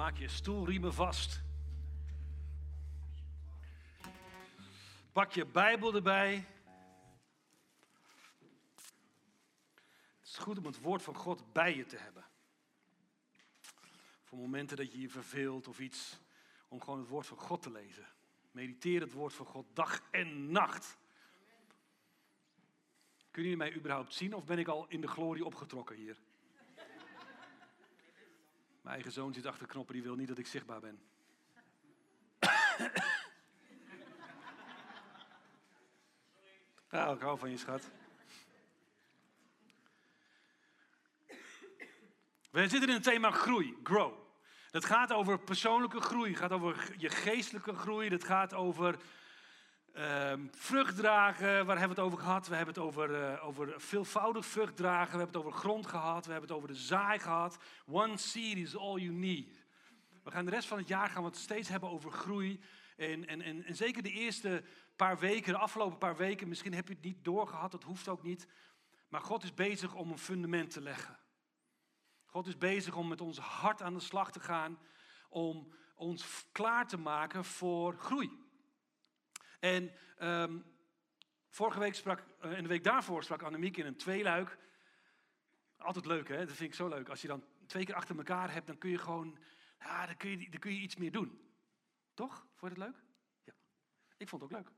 Maak je stoelriemen vast. Pak je Bijbel erbij. Het is goed om het woord van God bij je te hebben. Voor momenten dat je je verveelt of iets, om gewoon het woord van God te lezen. Mediteer het woord van God dag en nacht. Kunnen jullie mij überhaupt zien of ben ik al in de glorie opgetrokken hier? Mijn eigen zoon zit achter knoppen, die wil niet dat ik zichtbaar ben. Ja, ik hou van je schat. We zitten in het thema groei, grow. Dat gaat over persoonlijke groei, gaat over je geestelijke groei, het gaat over uh, vrucht dragen, waar hebben we het over gehad? We hebben het over, uh, over veelvoudig vrucht dragen, we hebben het over grond gehad, we hebben het over de zaai gehad. One seed is all you need. We gaan de rest van het jaar gaan we het steeds hebben over groei. En, en, en, en zeker de eerste paar weken, de afgelopen paar weken, misschien heb je het niet doorgehad, dat hoeft ook niet. Maar God is bezig om een fundament te leggen. God is bezig om met ons hart aan de slag te gaan, om ons klaar te maken voor groei. En um, vorige week sprak, uh, en de week daarvoor sprak Annemiek in een tweeluik. Altijd leuk, hè? Dat vind ik zo leuk. Als je dan twee keer achter elkaar hebt, dan kun je gewoon, ja, dan kun je, dan kun je iets meer doen. Toch? Vond je het leuk? Ja. Ik vond het ook leuk.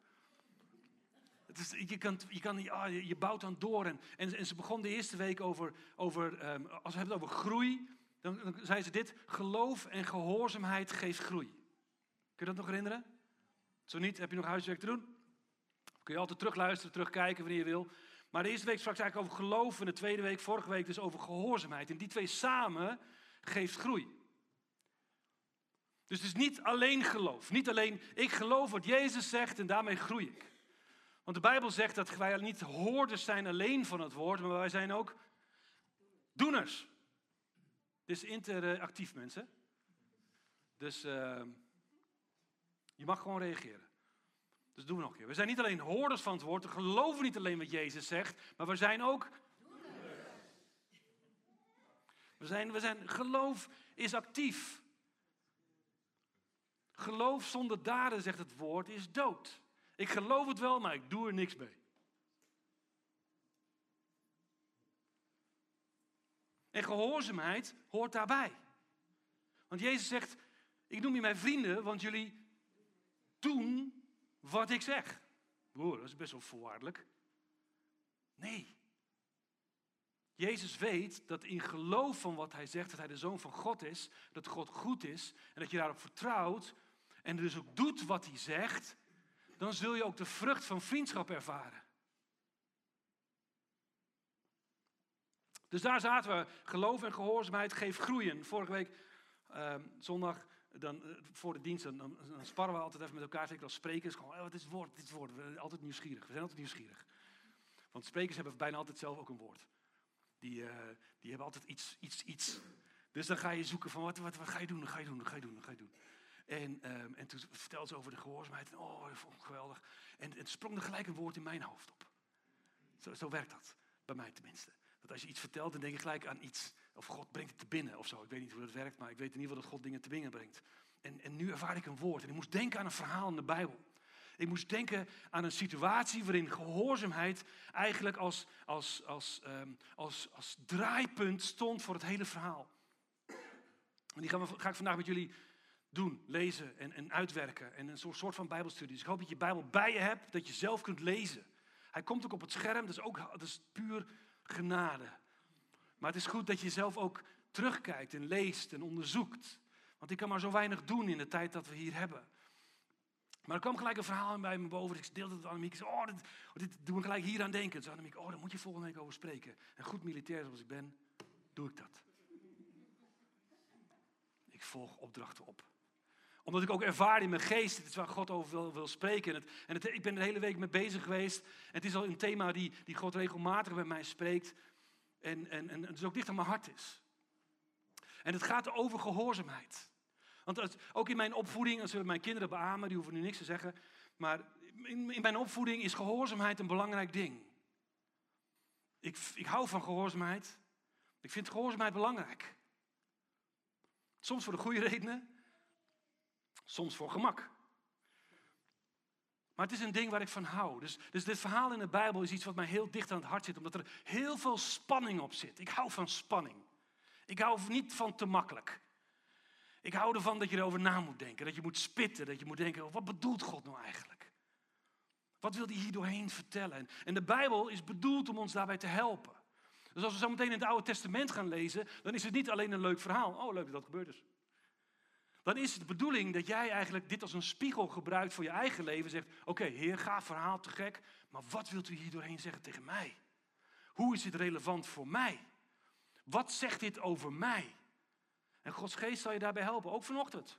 Het is, je, kan, je, kan, ja, je bouwt dan door. En, en, ze begon de eerste week over, over um, als we hebben het over groei, dan, dan zei ze dit, geloof en gehoorzaamheid geeft groei. Kun je dat nog herinneren? Zo niet, heb je nog huiswerk te doen? Kun je altijd terugluisteren, terugkijken wanneer je wil. Maar de eerste week sprak eigenlijk over geloof en de tweede week, vorige week dus over gehoorzaamheid. En die twee samen geeft groei. Dus het is niet alleen geloof. Niet alleen ik geloof wat Jezus zegt en daarmee groei ik. Want de Bijbel zegt dat wij niet hoorders zijn alleen van het woord, maar wij zijn ook doeners. Dit is interactief, mensen. Dus uh, je mag gewoon reageren. Dus doen we nog een keer. We zijn niet alleen hoorders van het woord, we geloven niet alleen wat Jezus zegt, maar we zijn ook. We zijn, we zijn, geloof is actief. Geloof zonder daden, zegt het woord, is dood. Ik geloof het wel, maar ik doe er niks mee. En gehoorzaamheid hoort daarbij. Want Jezus zegt: Ik noem je mijn vrienden, want jullie doen wat ik zeg. Boer, dat is best wel voorwaardelijk. Nee. Jezus weet dat in geloof van wat hij zegt, dat hij de zoon van God is, dat God goed is en dat je daarop vertrouwt en dus ook doet wat hij zegt, dan zul je ook de vrucht van vriendschap ervaren. Dus daar zaten we. Geloof en gehoorzaamheid geeft groeien. Vorige week, uh, zondag, dan, uh, voor de dienst, dan, dan, sparren we altijd even met elkaar. Zeker als sprekers. Gewoon, oh, wat is het woord? Dit woord. We zijn altijd nieuwsgierig. We zijn altijd nieuwsgierig. Want sprekers hebben bijna altijd zelf ook een woord. Die, uh, die hebben altijd iets, iets, iets. Dus dan ga je zoeken van wat, wat, wat ga je doen, ga je doen, ga je doen, ga je doen. En, um, en toen vertelde ze over de gehoorzaamheid. Oh, dat vond ik geweldig. En het sprong er gelijk een woord in mijn hoofd op. Zo, zo werkt dat, bij mij tenminste. Dat als je iets vertelt, dan denk je gelijk aan iets. Of God brengt het te binnen of zo. Ik weet niet hoe dat werkt, maar ik weet in ieder geval dat God dingen te binnen brengt. En, en nu ervaar ik een woord. En ik moest denken aan een verhaal in de Bijbel. Ik moest denken aan een situatie waarin gehoorzaamheid eigenlijk als, als, als, um, als, als draaipunt stond voor het hele verhaal. En die gaan we, ga ik vandaag met jullie doen, lezen en, en uitwerken. En een soort van bijbelstudie. Dus ik hoop dat je Bijbel bij je hebt, dat je zelf kunt lezen. Hij komt ook op het scherm, dat is, ook, dat is puur genade. Maar het is goed dat je zelf ook terugkijkt en leest en onderzoekt. Want ik kan maar zo weinig doen in de tijd dat we hier hebben. Maar er kwam gelijk een verhaal bij me boven. Ik deelde het aan Annemiek. Ik zei, oh, dit, doe me gelijk hier aan denken. Toen zei Annemiek, oh, daar moet je volgende week over spreken. En goed militair zoals ik ben, doe ik dat. Ik volg opdrachten op omdat ik ook ervaar in mijn geest, het is waar God over wil, wil spreken. En, het, en het, ik ben er de hele week mee bezig geweest. het is al een thema die, die God regelmatig met mij spreekt. En, en, en het is ook dicht aan mijn hart is. En het gaat over gehoorzaamheid. Want ook in mijn opvoeding, als we mijn kinderen beamen, die hoeven nu niks te zeggen. Maar in, in mijn opvoeding is gehoorzaamheid een belangrijk ding. Ik, ik hou van gehoorzaamheid. Ik vind gehoorzaamheid belangrijk. Soms voor de goede redenen, soms voor gemak. Maar het is een ding waar ik van hou. Dus, dus dit verhaal in de Bijbel is iets wat mij heel dicht aan het hart zit, omdat er heel veel spanning op zit. Ik hou van spanning. Ik hou niet van te makkelijk. Ik hou ervan dat je erover na moet denken, dat je moet spitten, dat je moet denken, wat bedoelt God nou eigenlijk? Wat wil hij hier doorheen vertellen? En de Bijbel is bedoeld om ons daarbij te helpen. Dus als we zo meteen in het Oude Testament gaan lezen, dan is het niet alleen een leuk verhaal. Oh, leuk dat dat gebeurd is. Dan is het de bedoeling dat jij eigenlijk dit als een spiegel gebruikt voor je eigen leven. Zegt, oké, heer, ga verhaal te gek, maar wat wilt u hier doorheen zeggen tegen mij? Hoe is dit relevant voor mij? Wat zegt dit over mij? En Gods geest zal je daarbij helpen, ook vanochtend.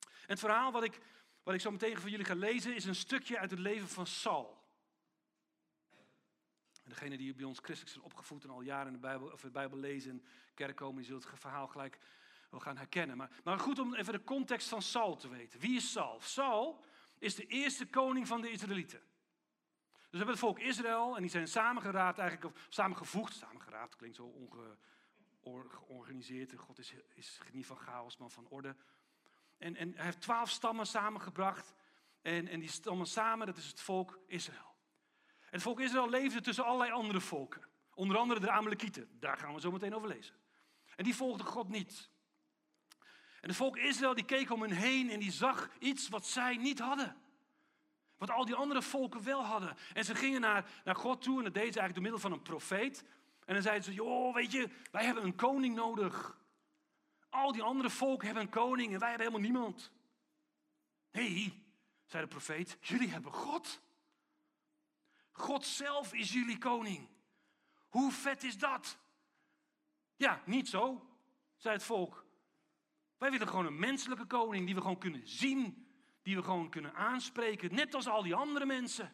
En het verhaal wat ik, wat ik zo meteen voor jullie ga lezen is een stukje uit het leven van Saul. En degene die bij ons christelijk zijn opgevoed en al jaren in de Bijbel, of de Bijbel lezen en kerk komen, die zult het verhaal gelijk wel gaan herkennen. Maar, maar goed om even de context van Saul te weten. Wie is Saul? Saul is de eerste koning van de Israëlieten. Dus we hebben het volk Israël en die zijn samengeraapt, eigenlijk, of samengevoegd. Samengeraapt klinkt zo ongeorganiseerd. God is, is niet van chaos, maar van orde. En, en hij heeft twaalf stammen samengebracht. En, en die stammen samen, dat is het volk Israël. En het volk Israël leefde tussen allerlei andere volken. Onder andere de Amalekieten. Daar gaan we zo meteen over lezen. En die volgden God niet. En het volk Israël die keek om hen heen en die zag iets wat zij niet hadden. Wat al die andere volken wel hadden. En ze gingen naar, naar God toe en dat deden ze eigenlijk door middel van een profeet. En dan zeiden ze, joh, weet je, wij hebben een koning nodig. Al die andere volken hebben een koning en wij hebben helemaal niemand. Nee, zei de profeet, jullie hebben God. God zelf is jullie koning. Hoe vet is dat? Ja, niet zo, zei het volk. Wij willen gewoon een menselijke koning die we gewoon kunnen zien, die we gewoon kunnen aanspreken, net als al die andere mensen.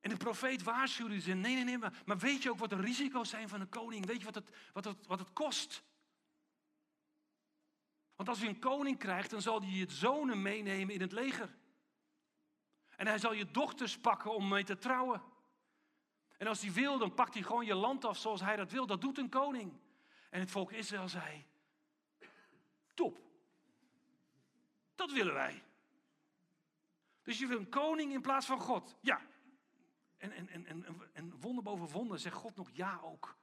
En de profeet waarschuwde ze, nee, nee, nee, maar, maar weet je ook wat de risico's zijn van een koning? Weet je wat het, wat het, wat het kost? Want als je een koning krijgt, dan zal hij je zonen meenemen in het leger. En hij zal je dochters pakken om mee te trouwen. En als hij wil, dan pakt hij gewoon je land af zoals hij dat wil. Dat doet een koning. En het volk Israël zei: Top. Dat willen wij. Dus je wil een koning in plaats van God. Ja. En, en, en, en, en wonder boven wonder zegt God nog ja ook.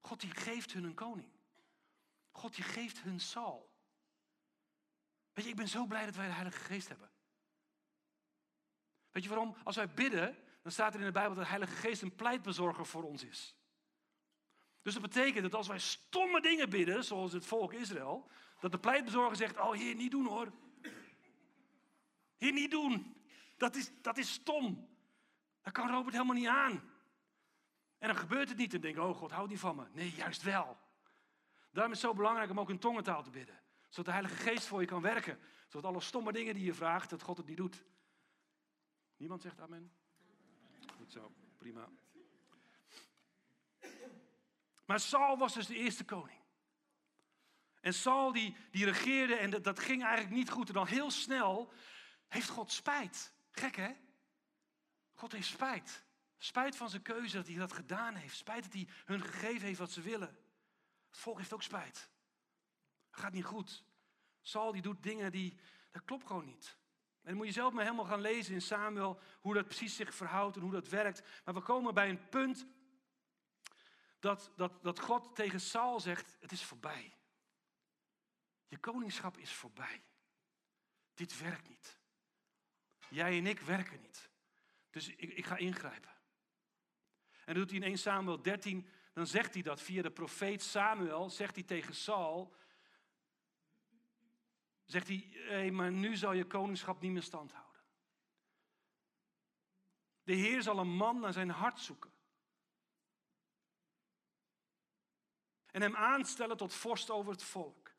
God die geeft hun een koning. God die geeft hun Saul. Weet je, ik ben zo blij dat wij de Heilige Geest hebben. Weet je waarom? Als wij bidden, dan staat er in de Bijbel dat de Heilige Geest een pleitbezorger voor ons is. Dus dat betekent dat als wij stomme dingen bidden, zoals het volk Israël, dat de pleitbezorger zegt: Oh, Heer, niet doen hoor. Heer, niet doen. Dat is, dat is stom. Dat kan Robert helemaal niet aan. En dan gebeurt het niet en denk oh God, houd niet van me. Nee, juist wel. Daarom is het zo belangrijk om ook in tongentaal te bidden. Zodat de Heilige Geest voor je kan werken. Zodat alle stomme dingen die je vraagt, dat God het niet doet. Niemand zegt amen? Goed zo, prima. Maar Saul was dus de eerste koning. En Saul die, die regeerde en dat, dat ging eigenlijk niet goed. En dan heel snel heeft God spijt. Gek hè? God heeft spijt. Spijt van zijn keuze dat hij dat gedaan heeft. Spijt dat hij hun gegeven heeft wat ze willen. Het volk heeft ook spijt. Het gaat niet goed. Saul die doet dingen die, dat klopt gewoon niet. En dan moet je zelf maar helemaal gaan lezen in Samuel hoe dat precies zich verhoudt en hoe dat werkt. Maar we komen bij een punt dat, dat, dat God tegen Saul zegt, het is voorbij. Je koningschap is voorbij. Dit werkt niet. Jij en ik werken niet. Dus ik, ik ga ingrijpen. En dat doet hij in 1 Samuel 13, dan zegt hij dat via de profeet Samuel, zegt hij tegen Saul, zegt hij, hey, maar nu zal je koningschap niet meer stand houden. De Heer zal een man naar zijn hart zoeken. En hem aanstellen tot vorst over het volk.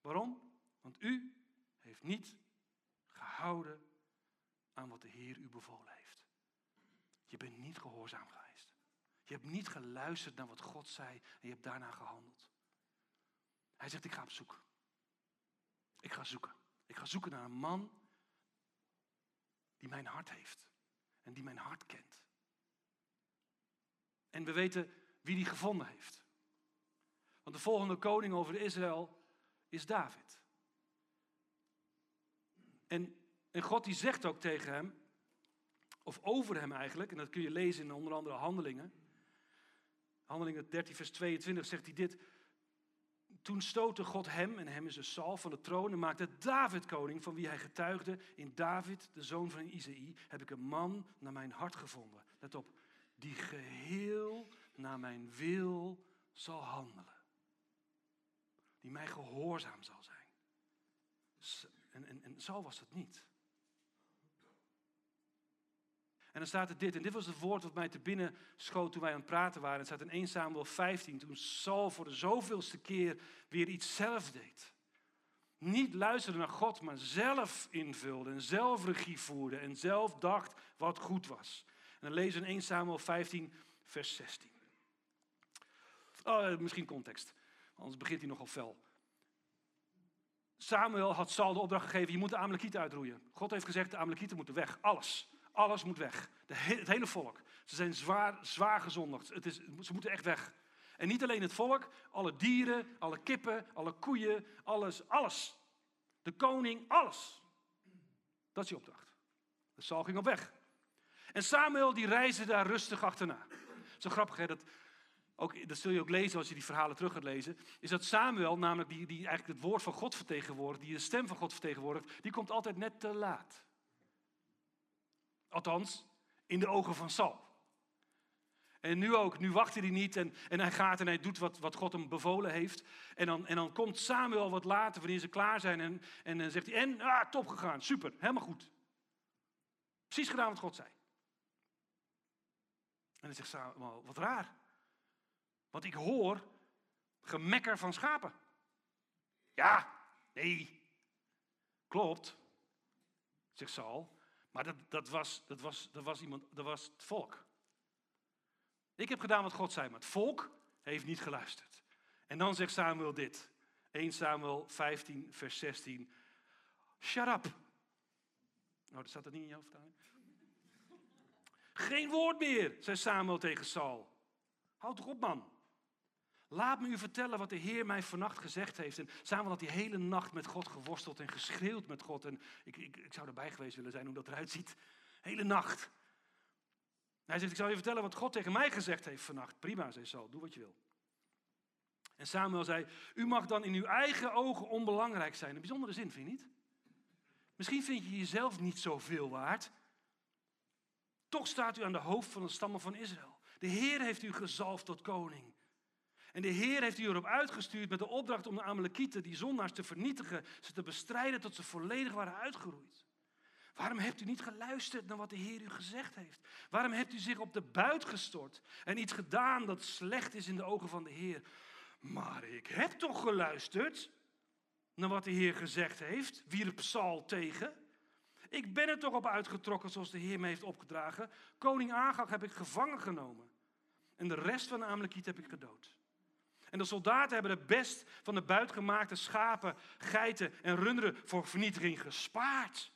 Waarom? Want u heeft niet gehouden aan wat de Heer u bevolen heeft. Je bent niet gehoorzaam geweest. Je hebt niet geluisterd naar wat God zei en je hebt daarna gehandeld. Hij zegt, ik ga op zoek. Ik ga zoeken. Ik ga zoeken naar een man die mijn hart heeft en die mijn hart kent. En we weten wie die gevonden heeft. Want de volgende koning over Israël is David. En, en God die zegt ook tegen hem, of over hem eigenlijk, en dat kun je lezen in onder andere Handelingen. Handelingen 13, vers 22 zegt hij dit. Toen stootte God hem, en hem is een Saul, van de troon en maakte David koning, van wie hij getuigde. In David, de zoon van Isaïe, heb ik een man naar mijn hart gevonden. Let op, die geheel naar mijn wil zal handelen. Die mij gehoorzaam zal zijn. En, en, en Saul was dat niet. En dan staat er dit, en dit was het woord wat mij te binnen schoot toen wij aan het praten waren. Het staat in 1 Samuel 15, toen Saul voor de zoveelste keer weer iets zelf deed. Niet luisterde naar God, maar zelf invulde en zelf regie voerde en zelf dacht wat goed was. En dan lezen we in 1 Samuel 15, vers 16. Oh, misschien context, anders begint hij nogal fel. Samuel had Saul de opdracht gegeven, je moet de Amalekieten uitroeien. God heeft gezegd, de Amalekieten moeten weg, alles. Alles moet weg. De het hele volk. Ze zijn zwaar, zwaar gezondigd. Het is, ze moeten echt weg. En niet alleen het volk, alle dieren, alle kippen, alle koeien, alles, alles. De koning, alles. Dat is je opdracht. De Saul ging op weg. En Samuel die reisde daar rustig achterna. Zo grappig hè, dat, dat zul je ook lezen als je die verhalen terug gaat lezen. Is dat Samuel, namelijk die, die eigenlijk het woord van God vertegenwoordigt, die de stem van God vertegenwoordigt, die komt altijd net te laat. Althans, in de ogen van Saul. En nu ook, nu wacht hij niet en, en hij gaat en hij doet wat, wat God hem bevolen heeft. En dan, en dan komt Samuel wat later, wanneer ze klaar zijn. En, en dan zegt hij, en, ah, top gegaan, super, helemaal goed. Precies gedaan wat God zei. En dan zegt Samuel, wat raar. Want ik hoor gemekker van schapen. Ja, nee, klopt, zegt Saul. Maar dat, dat, was, dat, was, was iemand, dat was het volk. Ik heb gedaan wat God zei, maar het volk heeft niet geluisterd. En dan zegt Samuel dit. 1 Samuel 15, vers 16. Shut up. Nou, dat staat er niet in jouw vertaling. Geen woord meer, zei Samuel tegen Saul. Houd toch op, man. Laat me u vertellen wat de Heer mij vannacht gezegd heeft. En samen had die hele nacht met God geworsteld en geschreeuwd met God. En ik, ik, ik zou erbij geweest willen zijn hoe dat eruit ziet. Hele nacht. Hij zegt, ik zal je vertellen wat God tegen mij gezegd heeft vannacht. Prima, zei Saul, doe wat je wil. En Samuel zei, u mag dan in uw eigen ogen onbelangrijk zijn. Een bijzondere zin, vind je niet? Misschien vind je jezelf niet zoveel waard. Toch staat u aan de hoofd van de stammen van Israël. De Heer heeft u gezalfd tot koning. En de Heer heeft u erop uitgestuurd met de opdracht om de Amalekieten, die zondaars, te vernietigen, ze te bestrijden tot ze volledig waren uitgeroeid. Waarom hebt u niet geluisterd naar wat de Heer u gezegd heeft? Waarom hebt u zich op de buit gestort en iets gedaan dat slecht is in de ogen van de Heer? Maar ik heb toch geluisterd naar wat de Heer gezegd heeft, wierp Saul tegen. Ik ben er toch op uitgetrokken zoals de Heer me heeft opgedragen. Koning Agag heb ik gevangen genomen. En de rest van de Amalekiet heb ik gedood. En de soldaten hebben de best van de buitgemaakte schapen, geiten en runderen voor vernietiging gespaard.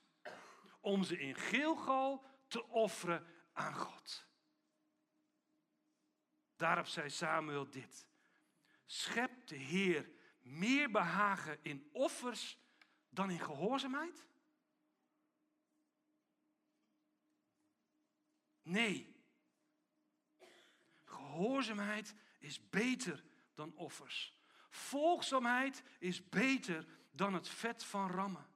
Om ze in Geelgal te offeren aan God. Daarop zei Samuel dit. Schept de Heer meer behagen in offers dan in gehoorzaamheid? Nee. Gehoorzaamheid is beter dan offers. Volgzaamheid is beter dan het vet van rammen.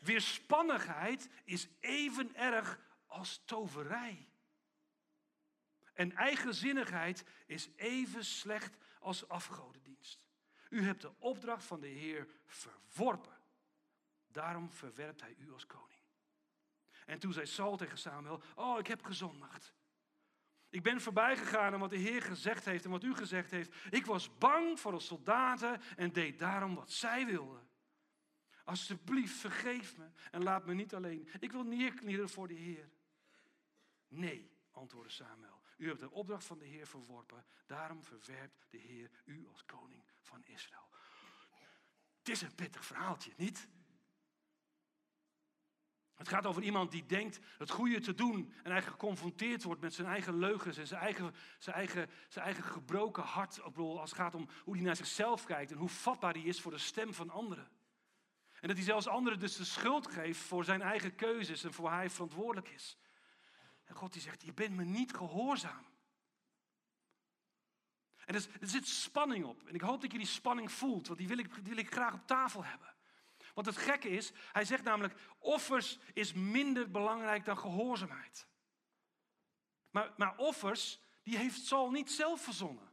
Weerspannigheid is even erg als toverij. En eigenzinnigheid is even slecht als afgodendienst. U hebt de opdracht van de Heer verworpen. Daarom verwerpt hij u als koning. En toen zei Saul tegen Samuel: Oh, ik heb gezondigd. Ik ben voorbij gegaan aan wat de Heer gezegd heeft en wat u gezegd heeft. Ik was bang voor de soldaten en deed daarom wat zij wilden. Alsjeblieft, vergeef me en laat me niet alleen. Ik wil neerknielen voor de Heer. Nee, antwoordde Samuel. U hebt de opdracht van de Heer verworpen. Daarom verwerpt de Heer u als koning van Israël. Het is een pittig verhaaltje, niet? Het gaat over iemand die denkt het goede te doen en eigenlijk geconfronteerd wordt met zijn eigen leugens en zijn eigen, zijn eigen, zijn eigen gebroken hart. Als het gaat om hoe hij naar zichzelf kijkt en hoe vatbaar hij is voor de stem van anderen. En dat hij zelfs anderen dus de schuld geeft voor zijn eigen keuzes en voor waar hij verantwoordelijk is. En God die zegt, je bent me niet gehoorzaam. En er, er zit spanning op. En ik hoop dat je die spanning voelt, want die wil ik, die wil ik graag op tafel hebben. Want het gekke is, hij zegt namelijk, offers is minder belangrijk dan gehoorzaamheid. Maar, maar offers, die heeft Saul niet zelf verzonnen.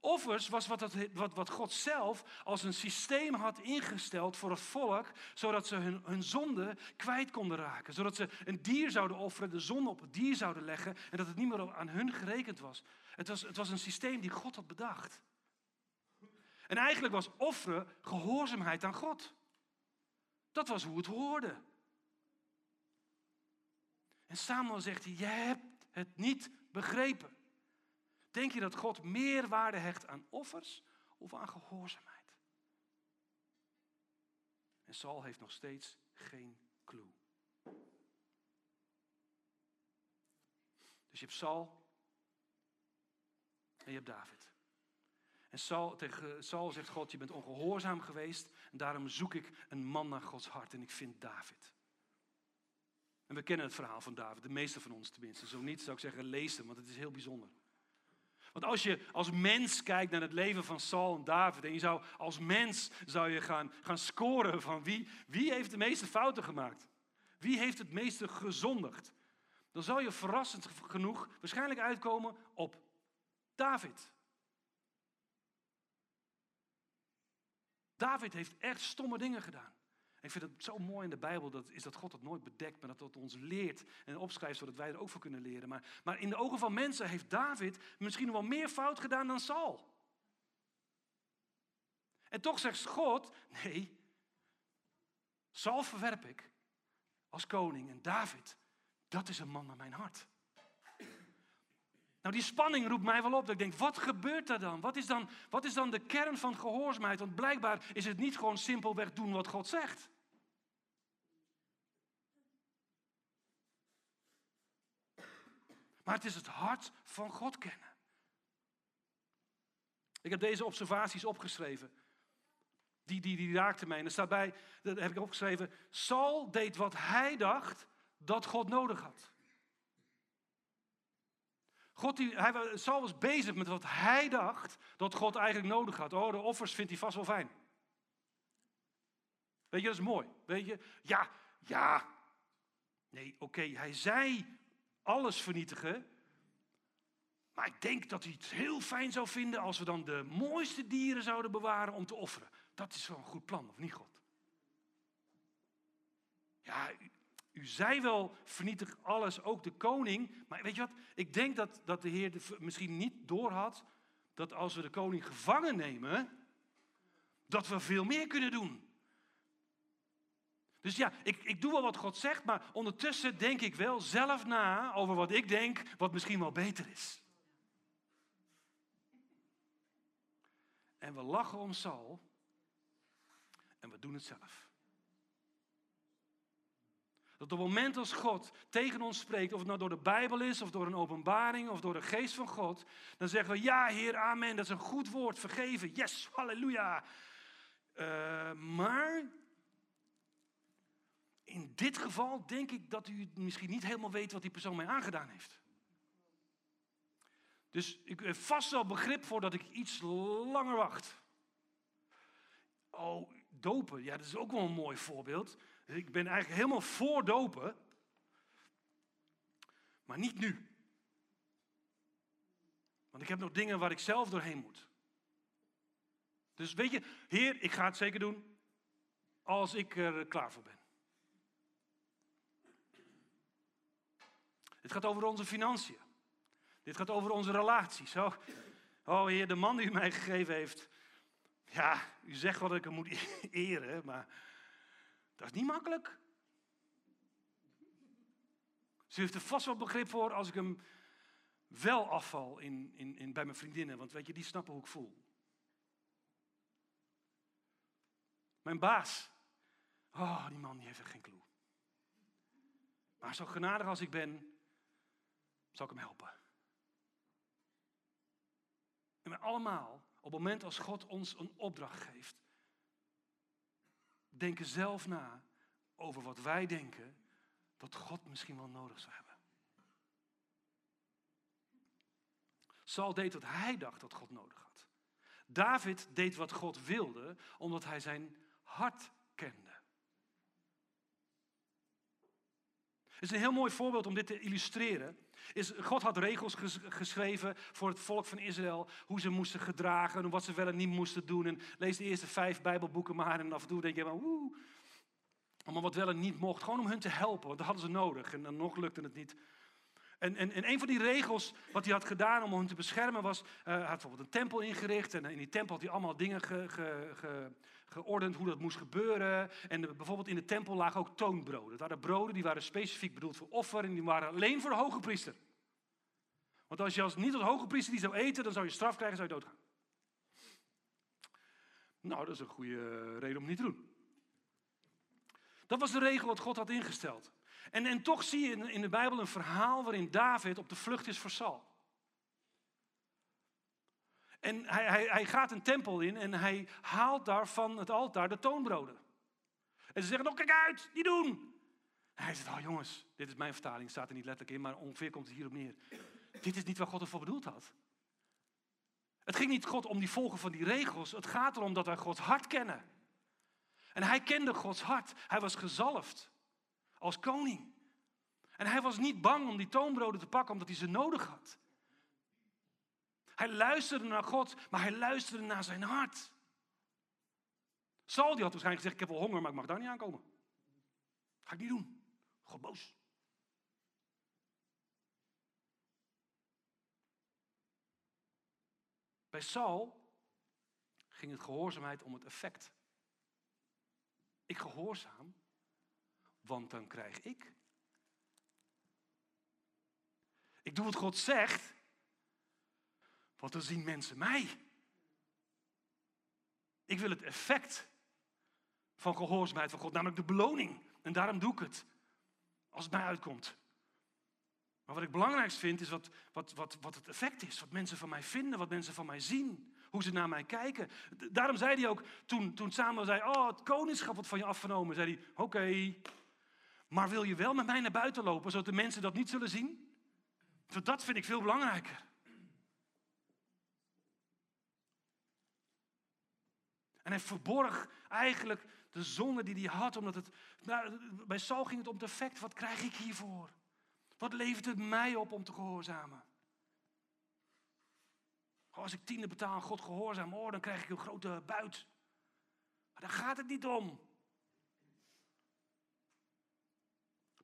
Offers was wat, wat, wat God zelf als een systeem had ingesteld voor het volk, zodat ze hun, hun zonde kwijt konden raken. Zodat ze een dier zouden offeren, de zonde op het dier zouden leggen en dat het niet meer aan hun gerekend was. Het was, het was een systeem die God had bedacht. En eigenlijk was offeren gehoorzaamheid aan God. Dat was hoe het hoorde. En Samuel zegt je hebt het niet begrepen. Denk je dat God meer waarde hecht aan offers of aan gehoorzaamheid? En Saul heeft nog steeds geen clue. Dus je hebt Saul en je hebt David. En Saul, Saul zegt God, je bent ongehoorzaam geweest en daarom zoek ik een man naar Gods hart en ik vind David. En we kennen het verhaal van David, de meeste van ons tenminste. Zo niet zou ik zeggen, lees hem, want het is heel bijzonder. Want als je als mens kijkt naar het leven van Saul en David en je zou als mens zou je gaan, gaan scoren van wie, wie heeft de meeste fouten gemaakt? Wie heeft het meeste gezondigd? Dan zal je verrassend genoeg waarschijnlijk uitkomen op David. David heeft echt stomme dingen gedaan. Ik vind het zo mooi in de Bijbel dat, is dat God het nooit bedekt, maar dat het ons leert en opschrijft zodat wij er ook voor kunnen leren. Maar, maar in de ogen van mensen heeft David misschien wel meer fout gedaan dan Saul. En toch zegt God, nee, Saul verwerp ik als koning en David, dat is een man naar mijn hart. Nou, die spanning roept mij wel op. Dat ik denk, wat gebeurt er dan? Wat is dan, wat is dan de kern van gehoorzaamheid? Want blijkbaar is het niet gewoon simpelweg doen wat God zegt. Maar het is het hart van God kennen. Ik heb deze observaties opgeschreven. Die, die, die raakten mij. En er staat bij, dat heb ik opgeschreven. Saul deed wat hij dacht dat God nodig had. God hij, Saul was bezig met wat hij dacht dat God eigenlijk nodig had. Oh, de offers vindt hij vast wel fijn. Weet je, dat is mooi. Weet je, ja, ja. Nee, oké, hij zei alles vernietigen. Maar ik denk dat hij het heel fijn zou vinden als we dan de mooiste dieren zouden bewaren om te offeren. Dat is wel een goed plan, of niet God? Ja, u zei wel, vernietig alles, ook de koning. Maar weet je wat? Ik denk dat, dat de Heer misschien niet doorhad dat als we de koning gevangen nemen, dat we veel meer kunnen doen. Dus ja, ik, ik doe wel wat God zegt, maar ondertussen denk ik wel zelf na over wat ik denk, wat misschien wel beter is. En we lachen om Saul en we doen het zelf. Dat op het moment als God tegen ons spreekt, of het nou door de Bijbel is, of door een openbaring, of door de geest van God, dan zeggen we, ja Heer, amen, dat is een goed woord, vergeven, yes, halleluja. Uh, maar in dit geval denk ik dat u misschien niet helemaal weet wat die persoon mij aangedaan heeft. Dus ik heb vast wel begrip voor dat ik iets langer wacht. Oh, dopen, ja, dat is ook wel een mooi voorbeeld. Ik ben eigenlijk helemaal voor dopen, maar niet nu. Want ik heb nog dingen waar ik zelf doorheen moet. Dus weet je, Heer, ik ga het zeker doen als ik er klaar voor ben. Het gaat over onze financiën. Dit gaat over onze relaties. Oh, oh Heer, de man die u mij gegeven heeft. Ja, u zegt wel dat ik hem moet eren, maar dat is niet makkelijk. Ze heeft er vast wel begrip voor als ik hem wel afval in, in, in, bij mijn vriendinnen. Want weet je, die snappen hoe ik voel. Mijn baas. Oh, die man heeft echt geen clue. Maar zo genadig als ik ben, zal ik hem helpen. En we allemaal, op het moment als God ons een opdracht geeft, denken zelf na over wat wij denken dat God misschien wel nodig zou hebben. Saul deed wat hij dacht dat God nodig had. David deed wat God wilde, omdat hij zijn hart kende. Het is een heel mooi voorbeeld om dit te illustreren. God had regels geschreven voor het volk van Israël. Hoe ze moesten gedragen en wat ze wel en niet moesten doen. En lees de eerste vijf Bijbelboeken maar. En af en toe denk je, maar, woe, allemaal wat wel en niet mocht. Gewoon om hun te helpen, want dat hadden ze nodig. En dan nog lukte het niet. En, en, en een van die regels wat hij had gedaan om hen te beschermen was, uh, hij had bijvoorbeeld een tempel ingericht en in die tempel had hij allemaal dingen ge, ge, ge, geordend hoe dat moest gebeuren. En bijvoorbeeld in de tempel lagen ook toonbroden. Dat waren broden die waren specifiek bedoeld voor offer en die waren alleen voor de hoge priester. Want als je als niet als hoge priester die zou eten, dan zou je straf krijgen, zou je doodgaan. Nou, dat is een goede reden om het niet te doen. Dat was de regel wat God had ingesteld. En, en toch zie je in, de Bijbel een verhaal waarin David op de vlucht is voor Saul. En hij, hij, hij gaat een tempel in en hij haalt daar van het altaar de toonbroden. En ze zeggen nog, kijk uit, niet doen. En hij zegt, oh jongens, dit is mijn vertaling, staat er niet letterlijk in, maar ongeveer komt het hierop neer. Dit is niet wat God ervoor bedoeld had. Het ging niet God om die volgen van die regels. Het gaat erom dat wij Gods hart kennen. En hij kende Gods hart. Hij was gezalfd als koning. En hij was niet bang om die toonbroden te pakken omdat hij ze nodig had. Hij luisterde naar God, maar hij luisterde naar zijn hart. Saul die had waarschijnlijk gezegd, ik heb wel honger, maar ik mag daar niet aankomen. Ga ik niet doen. God boos. Bij Saul ging het gehoorzaamheid om het effect. Ik gehoorzaam, want dan krijg ik. Ik doe wat God zegt, want dan zien mensen mij. Ik wil het effect van gehoorzaamheid van God, namelijk de beloning. En daarom doe ik het, als het mij uitkomt. Maar wat ik belangrijkst vind, is wat, wat, wat, wat het effect is. Wat mensen van mij vinden, wat mensen van mij zien. Hoe ze naar mij kijken. Daarom zei hij ook, toen, toen Samuel zei, oh, het koningschap wordt van je afgenomen. Zei hij, oké, maar wil je wel met mij naar buiten lopen, zodat de mensen dat niet zullen zien? Want dat vind ik veel belangrijker. En hij verborg eigenlijk de zonde die hij had, omdat het, nou, bij Saul ging het om het effect, wat krijg ik hiervoor? Wat levert het mij op om te gehoorzamen? als ik tiende betaal aan God gehoorzaam, oh, dan krijg ik een grote buit. Maar daar gaat het niet om.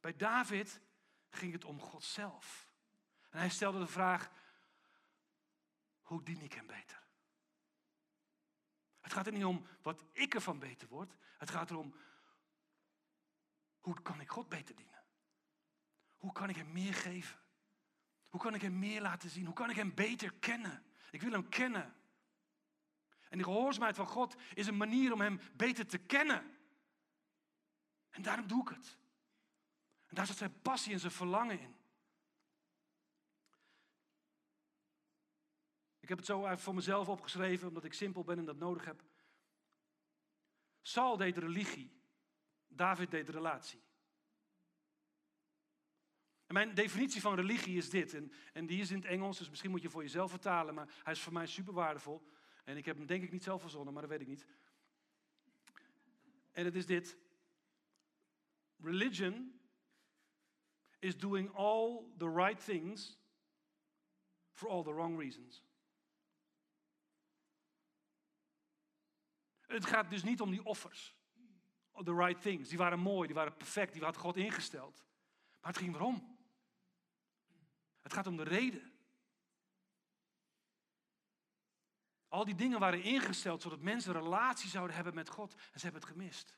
Bij David ging het om God zelf. En hij stelde de vraag, hoe dien ik hem beter? Het gaat er niet om wat ik ervan beter word. Het gaat erom, hoe kan ik God beter dienen? Hoe kan ik hem meer geven? Hoe kan ik hem meer laten zien? Hoe kan ik hem beter kennen? Ik wil hem kennen. En de gehoorzaamheid van God is een manier om hem beter te kennen. En daarom doe ik het. En daar zit zijn passie en zijn verlangen in. Ik heb het zo voor mezelf opgeschreven, omdat ik simpel ben en dat nodig heb. Saul deed religie, David deed relatie. En mijn definitie van religie is dit, en, en die is in het Engels, dus misschien moet je voor jezelf vertalen, maar hij is voor mij super waardevol. En ik heb hem denk ik niet zelf verzonnen, maar dat weet ik niet. En het is dit. Religion is doing all the right things for all the wrong reasons. Het gaat dus niet om die offers. The right things. Die waren mooi, die waren perfect, die had God ingesteld. Maar het ging erom. Het gaat om de reden. Al die dingen waren ingesteld zodat mensen relatie zouden hebben met God en ze hebben het gemist.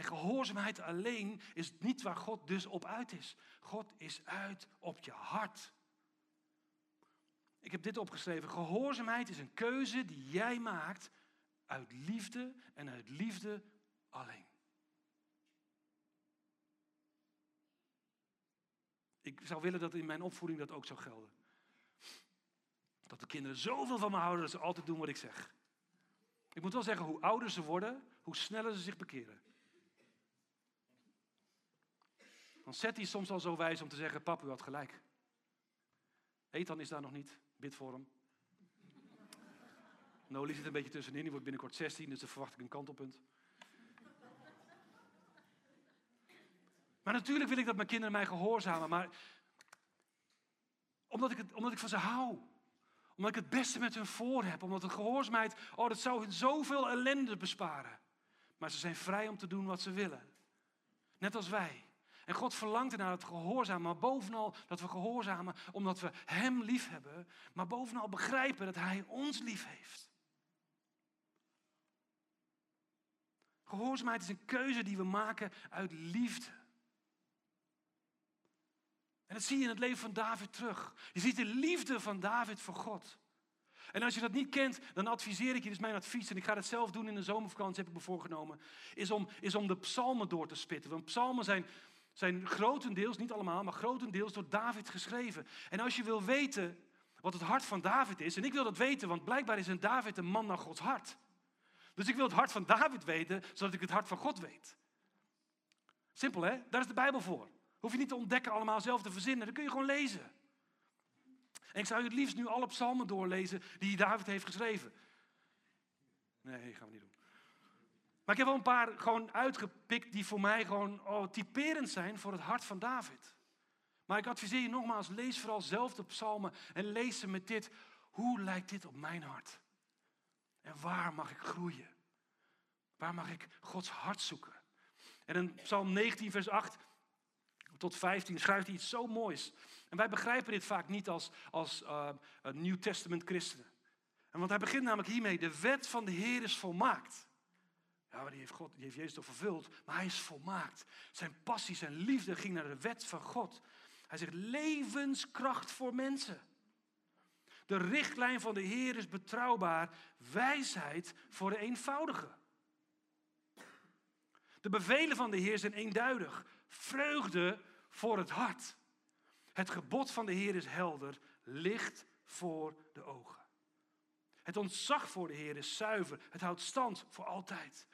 En gehoorzaamheid alleen is niet waar God dus op uit is. God is uit op je hart. Ik heb dit opgeschreven. Gehoorzaamheid is een keuze die jij maakt uit liefde en uit liefde alleen. Ik zou willen dat in mijn opvoeding dat ook zou gelden. Dat de kinderen zoveel van me houden dat ze altijd doen wat ik zeg. Ik moet wel zeggen, hoe ouder ze worden, hoe sneller ze zich bekeren. Dan zet hij soms al zo wijs om te zeggen, pap, u had gelijk. Ethan is daar nog niet, bid voor hem. Noli zit een beetje tussenin, die wordt binnenkort 16, dus dan verwacht ik een kantelpunt. Maar natuurlijk wil ik dat mijn kinderen mij gehoorzamen, maar omdat ik, het, omdat ik van ze hou. Omdat ik het beste met hun voor heb. Omdat de gehoorzaamheid, oh dat zou hun zoveel ellende besparen. Maar ze zijn vrij om te doen wat ze willen. Net als wij. En God verlangt naar het gehoorzamen, maar bovenal dat we gehoorzamen omdat we Hem lief hebben, maar bovenal begrijpen dat Hij ons lief heeft. Gehoorzaamheid is een keuze die we maken uit liefde. En dat zie je in het leven van David terug. Je ziet de liefde van David voor God. En als je dat niet kent, dan adviseer ik je, dus mijn advies, en ik ga het zelf doen in de zomervakantie, heb ik me voorgenomen, is om, is om de psalmen door te spitten. Want psalmen zijn, zijn grotendeels, niet allemaal, maar grotendeels door David geschreven. En als je wil weten wat het hart van David is, en ik wil dat weten, want blijkbaar is een David een man naar Gods hart. Dus ik wil het hart van David weten, zodat ik het hart van God weet. Simpel hè? Daar is de Bijbel voor. Hoef je niet te ontdekken, allemaal zelf te verzinnen. Dat kun je gewoon lezen. En ik zou je het liefst nu alle psalmen doorlezen die David heeft geschreven. Nee, gaan we niet doen. Maar ik heb wel een paar gewoon uitgepikt die voor mij gewoon oh, typerend zijn voor het hart van David. Maar ik adviseer je nogmaals, lees vooral zelf de psalmen en lees ze met dit. Hoe lijkt dit op mijn hart? En waar mag ik groeien? Waar mag ik Gods hart zoeken? En in Psalm 19, vers 8 tot 15 schrijft hij iets zo moois. En wij begrijpen dit vaak niet als, als uh, Testament christenen. En want hij begint namelijk hiermee, de wet van de Heer is volmaakt. Ja, maar die heeft, God, die heeft Jezus toch vervuld, maar hij is volmaakt. Zijn passie, zijn liefde ging naar de wet van God. Hij zegt levenskracht voor mensen. De richtlijn van de Heer is betrouwbaar, wijsheid voor de eenvoudige. De bevelen van de Heer zijn eenduidig, vreugde voor het hart. Het gebod van de Heer is helder, licht voor de ogen. Het ontzag voor de Heer is zuiver, het houdt stand voor altijd.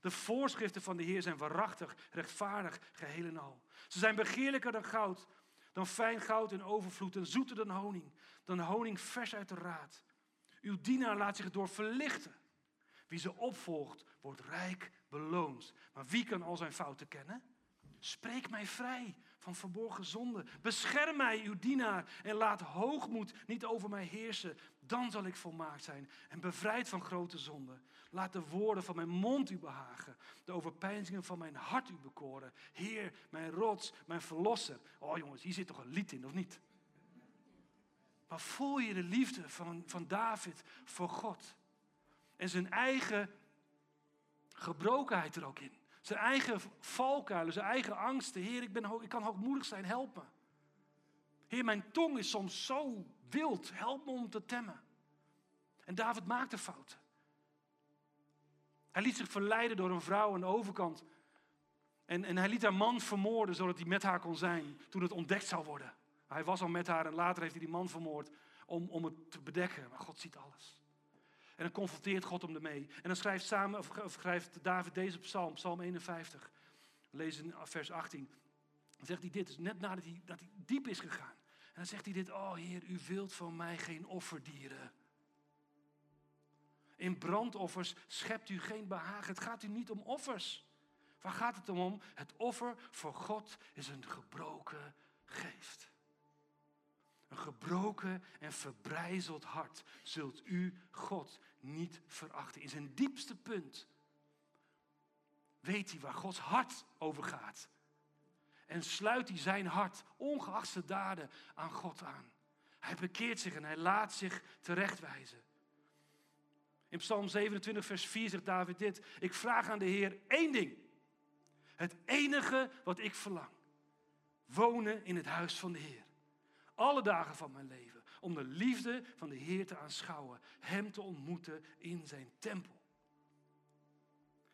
De voorschriften van de Heer zijn waarachtig, rechtvaardig, geheel en al. Ze zijn begeerlijker dan goud, dan fijn goud in overvloed en zoeter dan honing, dan honing vers uit de raad. Uw dienaar laat zich door verlichten. Wie ze opvolgt, wordt rijk beloond. Maar wie kan al zijn fouten kennen? Spreek mij vrij van verborgen zonde. Bescherm mij, uw dienaar, en laat hoogmoed niet over mij heersen. Dan zal ik volmaakt zijn en bevrijd van grote zonde. Laat de woorden van mijn mond u behagen, de overpeinzingen van mijn hart u bekoren. Heer, mijn rots, mijn verlosser. Oh jongens, hier zit toch een lied in, of niet? Maar voel je de liefde van, van David voor God? En zijn eigen gebrokenheid er ook in. Zijn eigen valkuilen, zijn eigen angsten. Heer, ik, ben, ik kan hoogmoedig zijn, help me. Heer, mijn tong is soms zo wild, help me om te temmen. En David maakte fouten. Hij liet zich verleiden door een vrouw aan de overkant. En, en hij liet haar man vermoorden, zodat hij met haar kon zijn toen het ontdekt zou worden. Hij was al met haar en later heeft hij die man vermoord om, om het te bedekken. Maar God ziet alles. En dan confronteert God hem ermee. En dan schrijft, samen, of, schrijft David deze psalm, psalm 51. Lees in vers 18. Dan zegt hij dit, dus net nadat hij, dat hij diep is gegaan. En dan zegt hij dit, oh Heer, u wilt van mij geen offerdieren. In brandoffers schept u geen behagen. Het gaat u niet om offers. Waar gaat het om? Het offer voor God is een gebroken geest. Een gebroken en verbrijzeld hart zult u God niet verachten. In zijn diepste punt weet hij waar Gods hart over gaat. En sluit hij zijn hart, ongeacht zijn daden, aan God aan. Hij bekeert zich en hij laat zich terechtwijzen. In Psalm 27, vers 4 zegt David dit: Ik vraag aan de Heer één ding. Het enige wat ik verlang. Wonen in het huis van de Heer. Alle dagen van mijn leven om de liefde van de Heer te aanschouwen, Hem te ontmoeten in zijn tempel.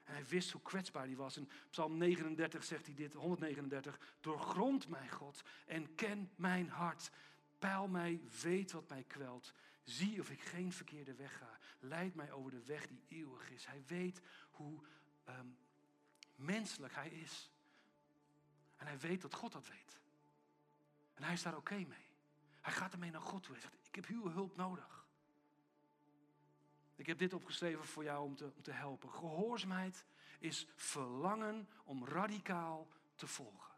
En hij wist hoe kwetsbaar hij was. In Psalm 39 zegt hij dit, 139. Doorgrond mij, God, en ken mijn hart. Peil mij, weet wat mij kwelt. Zie of ik geen verkeerde weg ga. Leid mij over de weg die eeuwig is. Hij weet hoe ehm, menselijk hij is. En hij weet dat God dat weet. En hij is daar oké mee. Hij gaat ermee naar God toe. Hij zegt, ik heb uw hulp nodig. Ik heb dit opgeschreven voor jou om te, om te helpen. Gehoorzaamheid is verlangen om radicaal te volgen.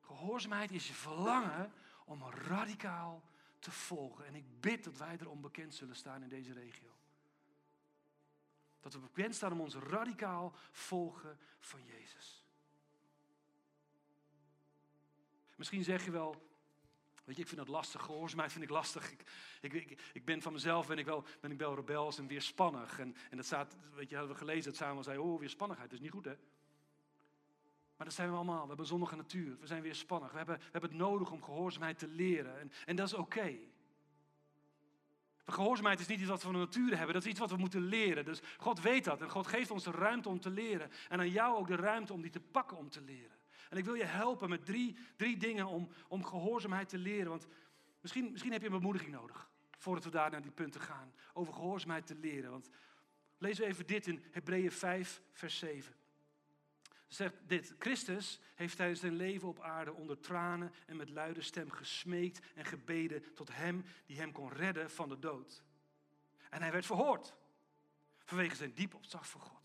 Gehoorzaamheid is je verlangen om radicaal te volgen. En ik bid dat wij erom bekend zullen staan in deze regio. Dat we bekend staan om ons radicaal volgen van Jezus. Misschien zeg je wel, Weet je, ik vind dat lastig. Gehoorzaamheid vind ik lastig. Ik, ik, ik, ben van mezelf ben ik wel, ben ik wel rebels en weerspannig. En, en dat staat, weet je, hadden we gelezen dat samen zei, oh, weerspannigheid, is niet goed hè. Dat zijn we allemaal. We hebben een zondige natuur. We zijn weerspannig. We hebben, we hebben het nodig om gehoorzaamheid te leren. En, en dat is oké. Gehoorzaamheid is niet iets wat we van de natuur hebben. Dat is iets wat we moeten leren. Dus God weet dat. En God geeft ons de ruimte om te leren. En aan jou ook de ruimte om die te pakken om te leren. En ik wil je helpen met drie, drie dingen om, om gehoorzaamheid te leren. Want misschien, misschien heb je een bemoediging nodig. Voordat we daar naar die punten gaan. Over gehoorzaamheid te leren. Want we even dit in Hebreeën 5, vers 7. Zegt dit, Christus heeft tijdens zijn leven op aarde onder tranen en met luide stem gesmeekt en gebeden tot hem die hem kon redden van de dood. En hij werd verhoord vanwege zijn diep opzag voor God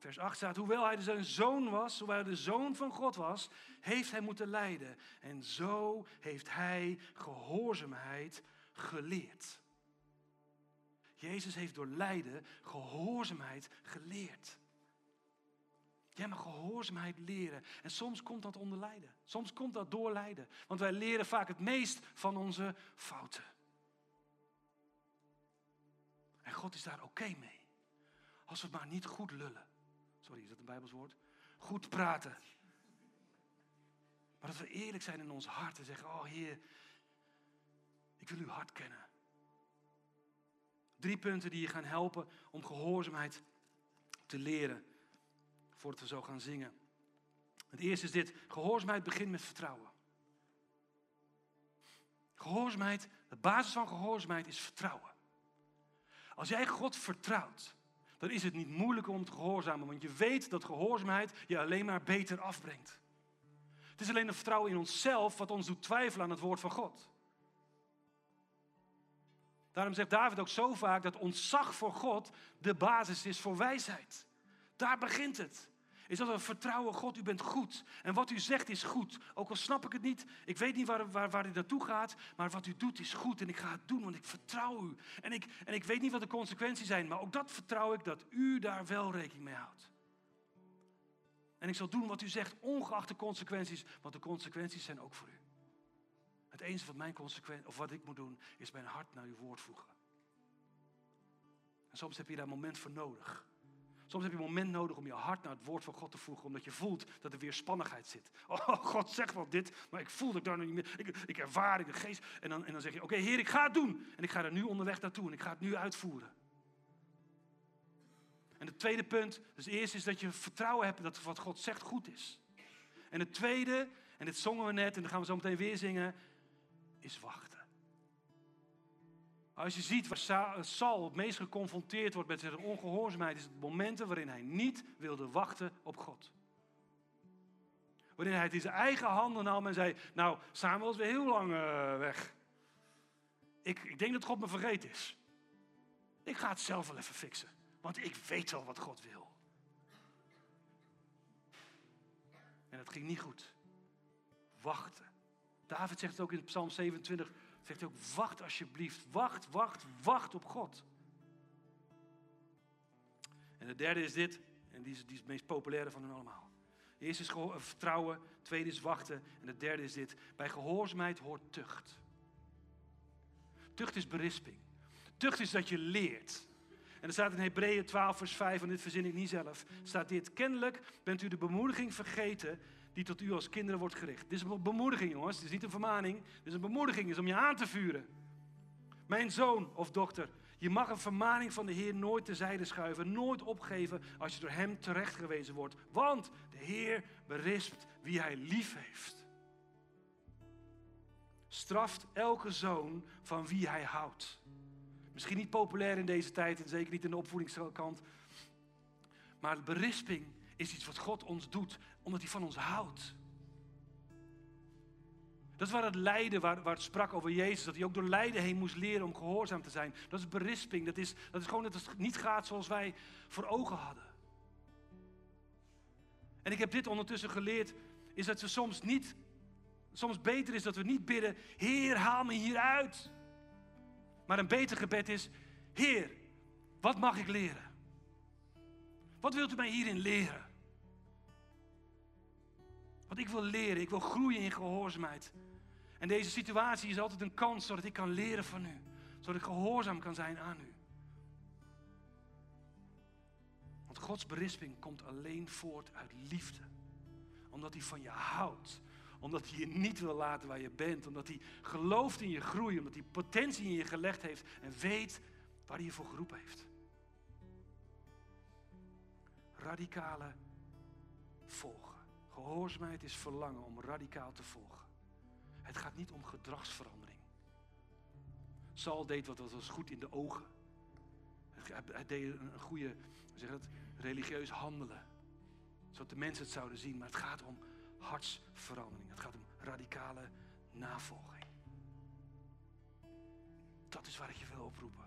vers 8 staat, hoewel hij zijn zoon was, hoewel hij de zoon van God was, heeft hij moeten lijden. En zo heeft hij gehoorzaamheid geleerd. Jezus heeft door lijden gehoorzaamheid geleerd. Jij mag gehoorzaamheid leren. En soms komt dat onder lijden. Soms komt dat door lijden. Want wij leren vaak het meest van onze fouten. En God is daar oké mee. Als we maar niet goed lullen. Sorry, is dat een Bijbelswoord? Goed praten. Maar dat we eerlijk zijn in ons hart en zeggen: Oh Heer, ik wil uw hart kennen. Drie punten die je gaan helpen om gehoorzaamheid te leren. Voordat we zo gaan zingen. Het eerste is dit: gehoorzaamheid begint met vertrouwen. Gehoorzaamheid, de basis van gehoorzaamheid is vertrouwen. Als jij God vertrouwt, dan is het niet moeilijk om te gehoorzamen. Want je weet dat gehoorzaamheid je alleen maar beter afbrengt. Het is alleen het vertrouwen in onszelf wat ons doet twijfelen aan het woord van God. Daarom zegt David ook zo vaak dat ontzag voor God de basis is voor wijsheid. Daar begint het is dat we vertrouwen, God, u bent goed. En wat u zegt is goed. Ook al snap ik het niet, ik weet niet waar, waar, waar u naartoe gaat, maar wat u doet is goed en ik ga het doen, want ik vertrouw u. En ik, en ik weet niet wat de consequenties zijn, maar ook dat vertrouw ik dat u daar wel rekening mee houdt. En ik zal doen wat u zegt, ongeacht de consequenties, want de consequenties zijn ook voor u. Het enige wat mijn consequentie, of wat ik moet doen, is mijn hart naar uw woord voegen. En soms heb je daar een moment voor nodig. Soms heb je een moment nodig om je hart naar het woord van God te voegen, omdat je voelt dat er weer spannigheid zit. Oh, God zegt wel dit, maar ik voel dat ik daar nog niet meer. Ik, ik ervaar, de geest. En dan, en dan zeg je: Oké, Heer, ik ga het doen. En ik ga er nu onderweg naartoe en ik ga het nu uitvoeren. En het tweede punt, dus eerst is dat je vertrouwen hebt dat wat God zegt goed is. En het tweede, en dit zongen we net en dan gaan we zo meteen weer zingen, is wachten. Als je ziet waar Saul het meest geconfronteerd wordt met zijn ongehoorzaamheid, is het momenten waarin hij niet wilde wachten op God. Waarin hij het in zijn eigen handen nam en zei, nou, Samuel is weer heel lang uh, weg. Ik, ik denk dat God me vergeten is. Ik ga het zelf wel even fixen, want ik weet wel wat God wil. En het ging niet goed. Wachten. David zegt het ook in Psalm 27, Zegt hij ook, wacht alsjeblieft, wacht, wacht, wacht op God. En de derde is dit, en die is, die is het meest populaire van hen allemaal. Eerst is eh, vertrouwen, tweede is wachten en de derde is dit. Bij gehoorzaamheid hoort tucht. Tucht is berisping. Tucht is dat je leert. En er staat in Hebreeën 12 vers 5, en dit verzin ik niet zelf, staat dit. Kennelijk bent u de bemoediging vergeten die tot u als kinderen wordt gericht. Dit is een bemoediging, jongens. Het is niet een vermaning. Dit is een bemoediging, het is om je aan te vuren. Mijn zoon of dochter, Je mag een vermaning van de Heer nooit terzijde schuiven, nooit opgeven als je door Hem terechtgewezen wordt. Want de Heer berispt wie Hij lief heeft. Straft elke zoon van wie Hij houdt. Misschien niet populair in deze tijd en zeker niet in de opvoedingskant. Maar berisping is iets wat God ons doet omdat Hij van ons houdt. Dat waar het lijden, waar, waar het sprak over Jezus, dat hij ook door lijden heen moest leren om gehoorzaam te zijn. Dat is berisping, dat is, dat is gewoon dat het niet gaat zoals wij voor ogen hadden. En ik heb dit ondertussen geleerd, is dat we soms niet, soms beter is dat we niet bidden, Heer, haal me hieruit. Maar een beter gebed is, Heer, wat mag ik leren? Wat wilt u mij hierin leren? Want ik wil leren, ik wil groeien in gehoorzaamheid. En deze situatie is altijd een kans zodat ik kan leren van u. Zodat ik gehoorzaam kan zijn aan u. Want Gods berisping komt alleen voort uit liefde. Omdat hij van je houdt. Omdat hij je niet wil laten waar je bent. Omdat hij gelooft in je groei. Omdat hij potentie in je gelegd heeft. En weet waar hij je voor geroepen heeft. Radicale volgen. Gehoorzaamheid is verlangen om radicaal te volgen. Het gaat niet om gedragsverandering. Saul deed wat was goed in de ogen. Hij deed een goede, zeg het, religieus handelen. Zodat de mensen het zouden zien. Maar het gaat om hartsverandering. Het gaat om radicale navolging. Dat is waar ik je wil oproepen.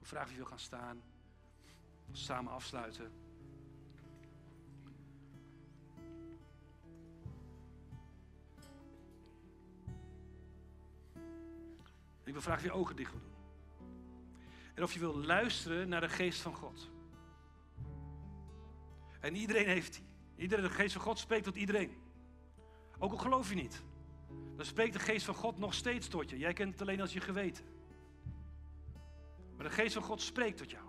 Ik vraag je wil gaan staan. Samen afsluiten. Ik wil of je ogen dicht wil doen. En of je wil luisteren naar de geest van God. En iedereen heeft die. Iedereen, de geest van God spreekt tot iedereen. Ook al geloof je niet. Dan spreekt de geest van God nog steeds tot je. Jij kent het alleen als je geweten. Maar de geest van God spreekt tot jou.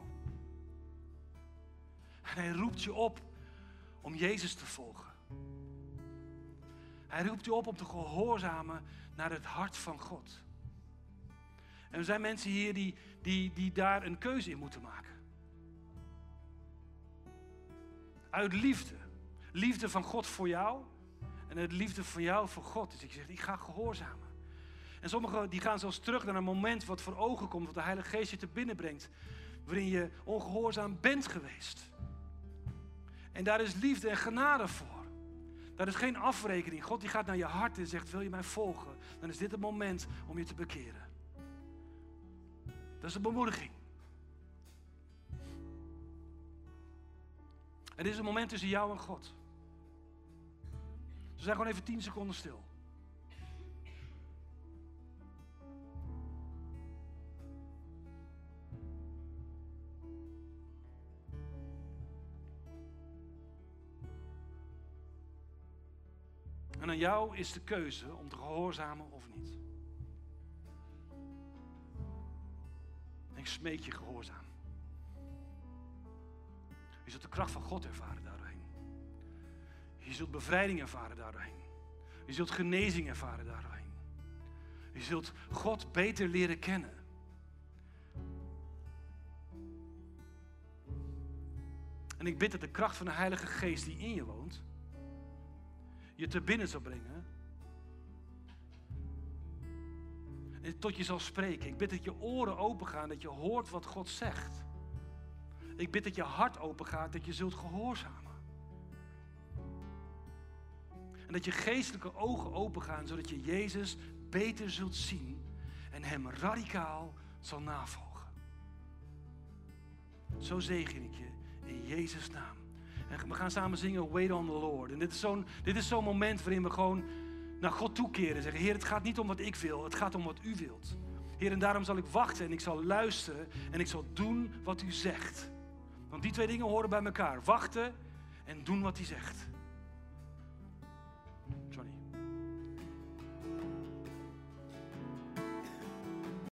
En hij roept je op om Jezus te volgen. Hij roept je op om te gehoorzamen naar het hart van God. En er zijn mensen hier die, die, die daar een keuze in moeten maken. Uit liefde. Liefde van God voor jou. En uit liefde van jou voor God. Dus ik zeg, ik ga gehoorzamen. En sommigen die gaan zelfs terug naar een moment wat voor ogen komt. Wat de Heilige Geest je te binnen brengt. Waarin je ongehoorzaam bent geweest. En daar is liefde en genade voor. Daar is geen afrekening. God die gaat naar je hart en zegt, wil je mij volgen? Dan is dit het moment om je te bekeren. Dat is een bemoediging. Het is een moment tussen jou en God. We zijn gewoon even tien seconden stil. En aan jou is de keuze om te gehoorzamen of niet. Ik smeek je gehoorzaam. Je zult de kracht van God ervaren daardoorheen. Je zult bevrijding ervaren daardoorheen. Je zult genezing ervaren daardoorheen. Je zult God beter leren kennen. En ik bid dat de kracht van de Heilige Geest die in je woont, je te binnen zal brengen tot je zal spreken. Ik bid dat je oren open gaan, dat je hoort wat God zegt. Ik bid dat je hart open gaat, dat je zult gehoorzamen. En dat je geestelijke ogen open gaan, zodat je Jezus beter zult zien en Hem radicaal zal navolgen. Zo zegen ik je in Jezus' naam. En we gaan samen zingen Wait on the Lord. En dit is zo'n zo'n moment waarin we gewoon naar God toekeren en zeggen: Heer, het gaat niet om wat ik wil, het gaat om wat u wilt. Heer, en daarom zal ik wachten en ik zal luisteren en ik zal doen wat u zegt. Want die twee dingen horen bij elkaar: wachten en doen wat hij zegt.